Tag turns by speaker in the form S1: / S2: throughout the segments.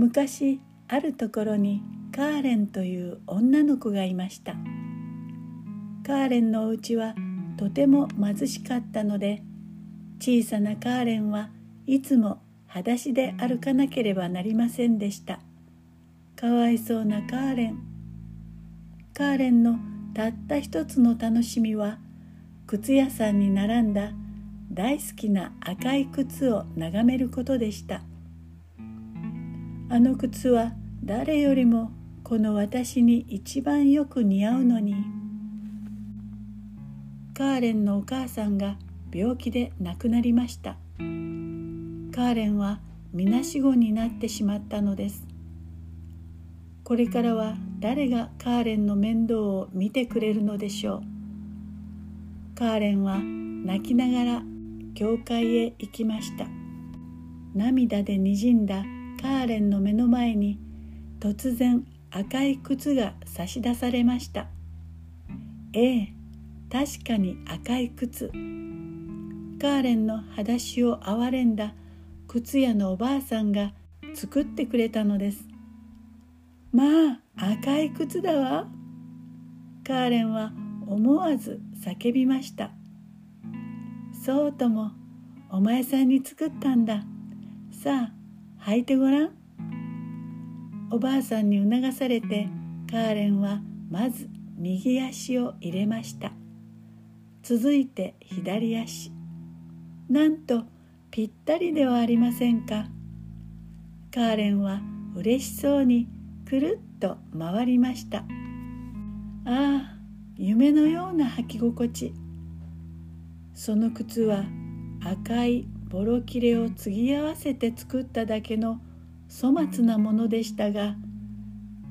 S1: 昔あるところにカーレンという女の子がいました。カーレンのお家はとても貧しかったので小さなカーレンはいつも裸足で歩かなければなりませんでした。かわいそうなカーレン。カーレンのたった一つの楽しみは靴屋さんに並んだ大好きな赤い靴を眺めることでした。あの靴は誰よりもこの私に一番よく似合うのに。カーレンのお母さんが病気で亡くなりました。カーレンはみなしごになってしまったのです。これからは誰がカーレンの面倒を見てくれるのでしょう。カーレンは泣きながら教会へ行きました。涙でにじんだカーレンの目の前に突然赤い靴が差し出されました。ええ確かに赤い靴。カーレンの裸足を憐れんだ靴屋のおばあさんが作ってくれたのです。まあ赤い靴だわ。カーレンは思わず叫びました。そうともお前さんに作ったんだ。さあ履いてごらん。おばあさんに促されてカーレンはまず右足を入れました。続いて左足。なんとぴったりではありませんか。カーレンは嬉しそうにくるっと回りました。ああ夢のような履き心地。その靴は赤いボロ切れを継ぎ合わせて作っただけの粗末なものでしたが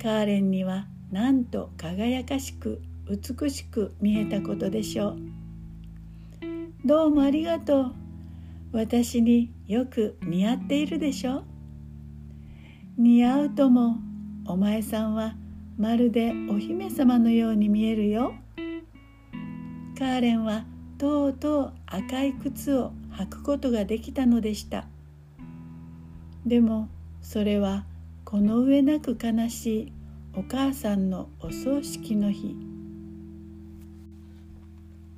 S1: カーレンにはなんと輝かしく美しく見えたことでしょう。どうもありがとう。私によく似合っているでしょう。似合うともお前さんはまるでお姫様のように見えるよ。カーレンはとうとう赤い靴を履くことができたのでした。でもそれはこの上なく悲しいお母さんのお葬式の日。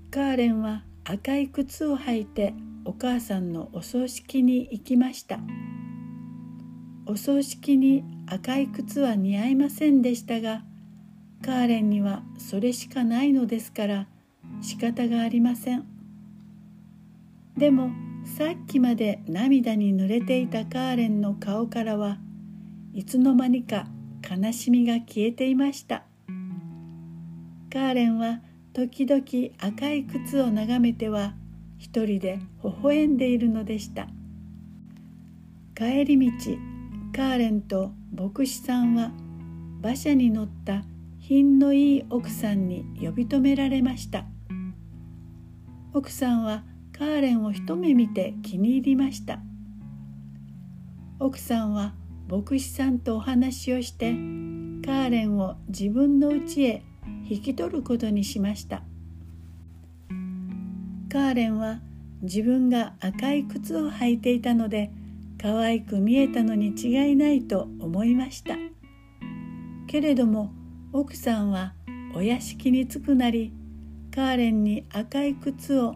S1: カーレンは赤い靴を履いてお母さんのお葬式に行きました。お葬式に赤い靴は似合いませんでしたがカーレンにはそれしかないのですから仕方がありません。でもさっきまで涙に濡れていたカーレンの顔からはいつの間にか悲しみが消えていました。カーレンは時々赤い靴を眺めては一人で微笑んでいるのでした。帰り道カーレンと牧師さんは馬車に乗った品のいい奥さんに呼び止められました。奥さんはカーレンを一目見て気に入りました。奥さんは牧師さんとお話をしてカーレンを自分の家へ引き取ることにしました。カーレンは自分が赤い靴を履いていたので可愛く見えたのに違いないと思いました。けれども奥さんはお屋敷に着くなりカーレンに赤い靴を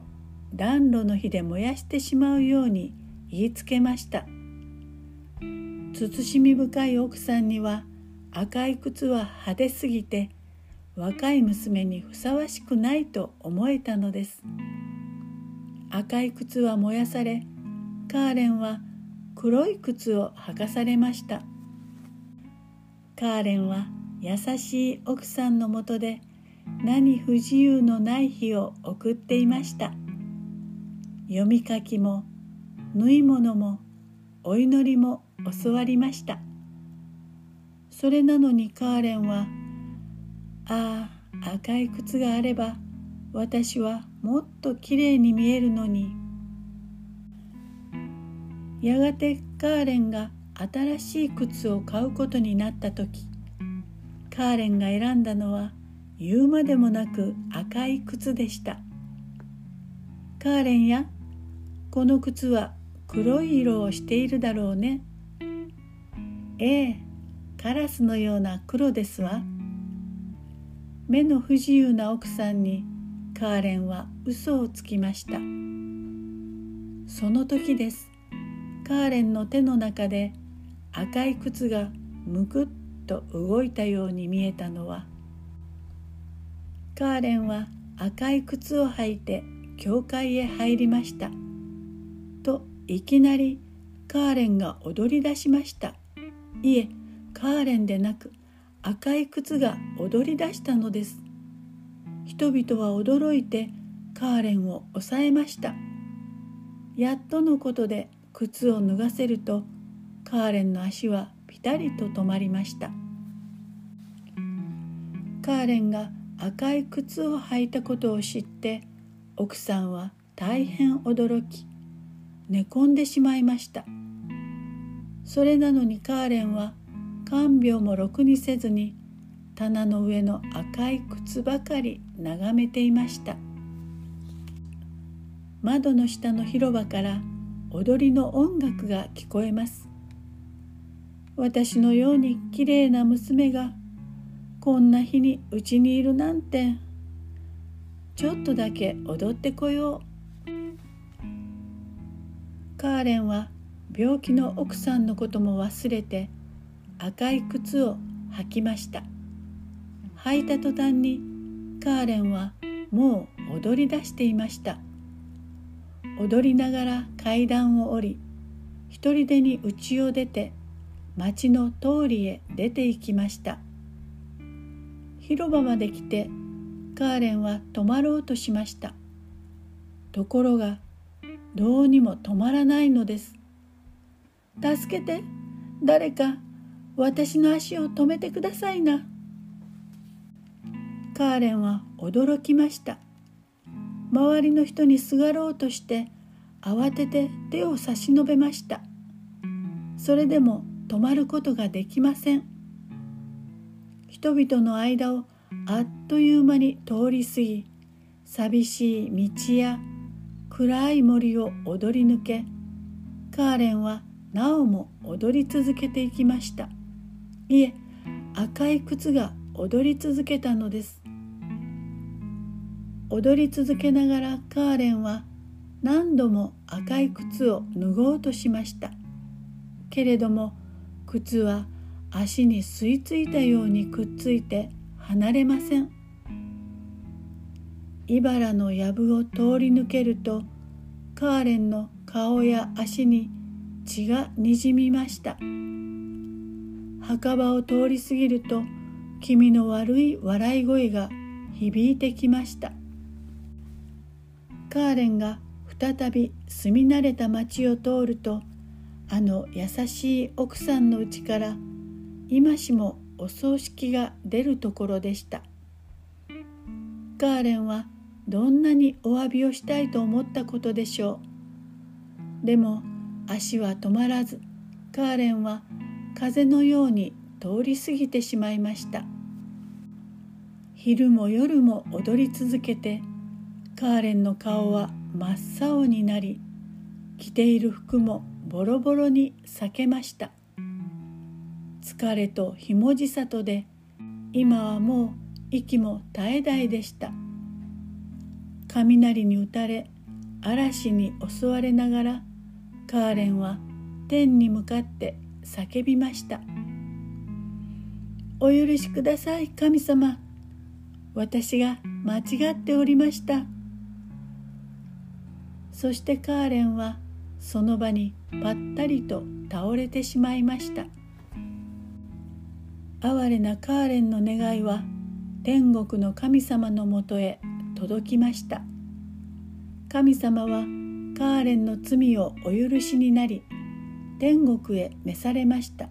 S1: 暖炉の火で燃やしてしまうように言いつけました。慎み深い奥さんには赤い靴は派手すぎて若い娘にふさわしくないと思えたのです。赤い靴は燃やされカーレンは黒い靴を履かされました。カーレンは優しい奥さんのもとで何不自由のない日を送っていました。読み書きも縫い物もお祈りも教わりました。それなのにカーレンはああ赤い靴があれば私はもっときれいに見えるのにやがてカーレンが新しい靴を買うことになった時カーレンが選んだのは言うまでもなく赤い靴でした。カーレンやこの靴は黒い色をしているだろうね。ええカラスのような黒ですわ。目の不自由な奥さんにカーレンは嘘をつきました。その時です。カーレンの手の中で赤い靴がむくっと動いたように見えたのは。カーレンは赤い靴を履いて教会へ入りました。いきなりカーレンが踊り出しました。いえカーレンでなく赤い靴が踊り出したのです。人々は驚いてカーレンを抑えました。やっとのことで靴を脱がせるとカーレンの足はピタリと止まりました。カーレンが赤い靴を履いたことを知って奥さんは大変驚き寝込んでしまいました。それなのにカーレンは看病もろくにせずに棚の上の赤い靴ばかり眺めていました。窓の下の広場から踊りの音楽が聞こえます。私のようにきれいな娘がこんな日にうちにいるなんてちょっとだけ踊ってこよう。カーレンは病気の奥さんのことも忘れて赤い靴を履きました。履いた途端にカーレンはもう踊り出していました。踊りながら階段を降り一人でに家を出て町の通りへ出て行きました。広場まで来てカーレンは止まろうとしました。ところがどうにも止まらないのです。助けて。誰か私の足を止めてくださいな。カーレンは驚きました。周りの人にすがろうとして慌てて手を差し伸べました。それでも止まることができません。人々の間をあっという間に通り過ぎ寂しい道や暗い森を踊り抜けカーレンはなおも踊り続けていきました。いえ赤い靴が踊り続けたのです。踊り続けながらカーレンは何度も赤い靴を脱ごうとしました。けれども靴は足に吸い付いたようにくっついて離れません。茨の藪を通り抜けるとカーレンの顔や足に血がにじみました。墓場を通り過ぎると気味の悪い笑い声が響いてきました。カーレンが再び住み慣れた町を通るとあの優しい奥さんのうちから今しもお葬式が出るところでした。カーレンはどんなにお詫びをしたいと思ったことでしょう。でも足は止まらずカーレンは風のように通り過ぎてしまいました。昼も夜も踊り続けてカーレンの顔は真っ青になり着ている服もボロボロに裂けました。疲れとひもじさとで今はもう息も絶え絶えでした。雷に打たれ嵐に襲われながらカーレンは天に向かって叫びました「お許しください神様。私が間違っておりました」そしてカーレンはその場にぱったりと倒れてしまいました。哀れなカーレンの願いは天国の神様のもとへ届きました。神様はカーレンの罪をお許しになり天国へ召されました。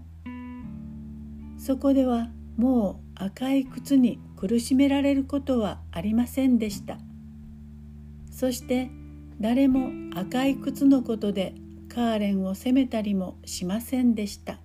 S1: そこではもう赤い靴に苦しめられることはありませんでした。そして誰も赤い靴のことでカーレンを責めたりもしませんでした。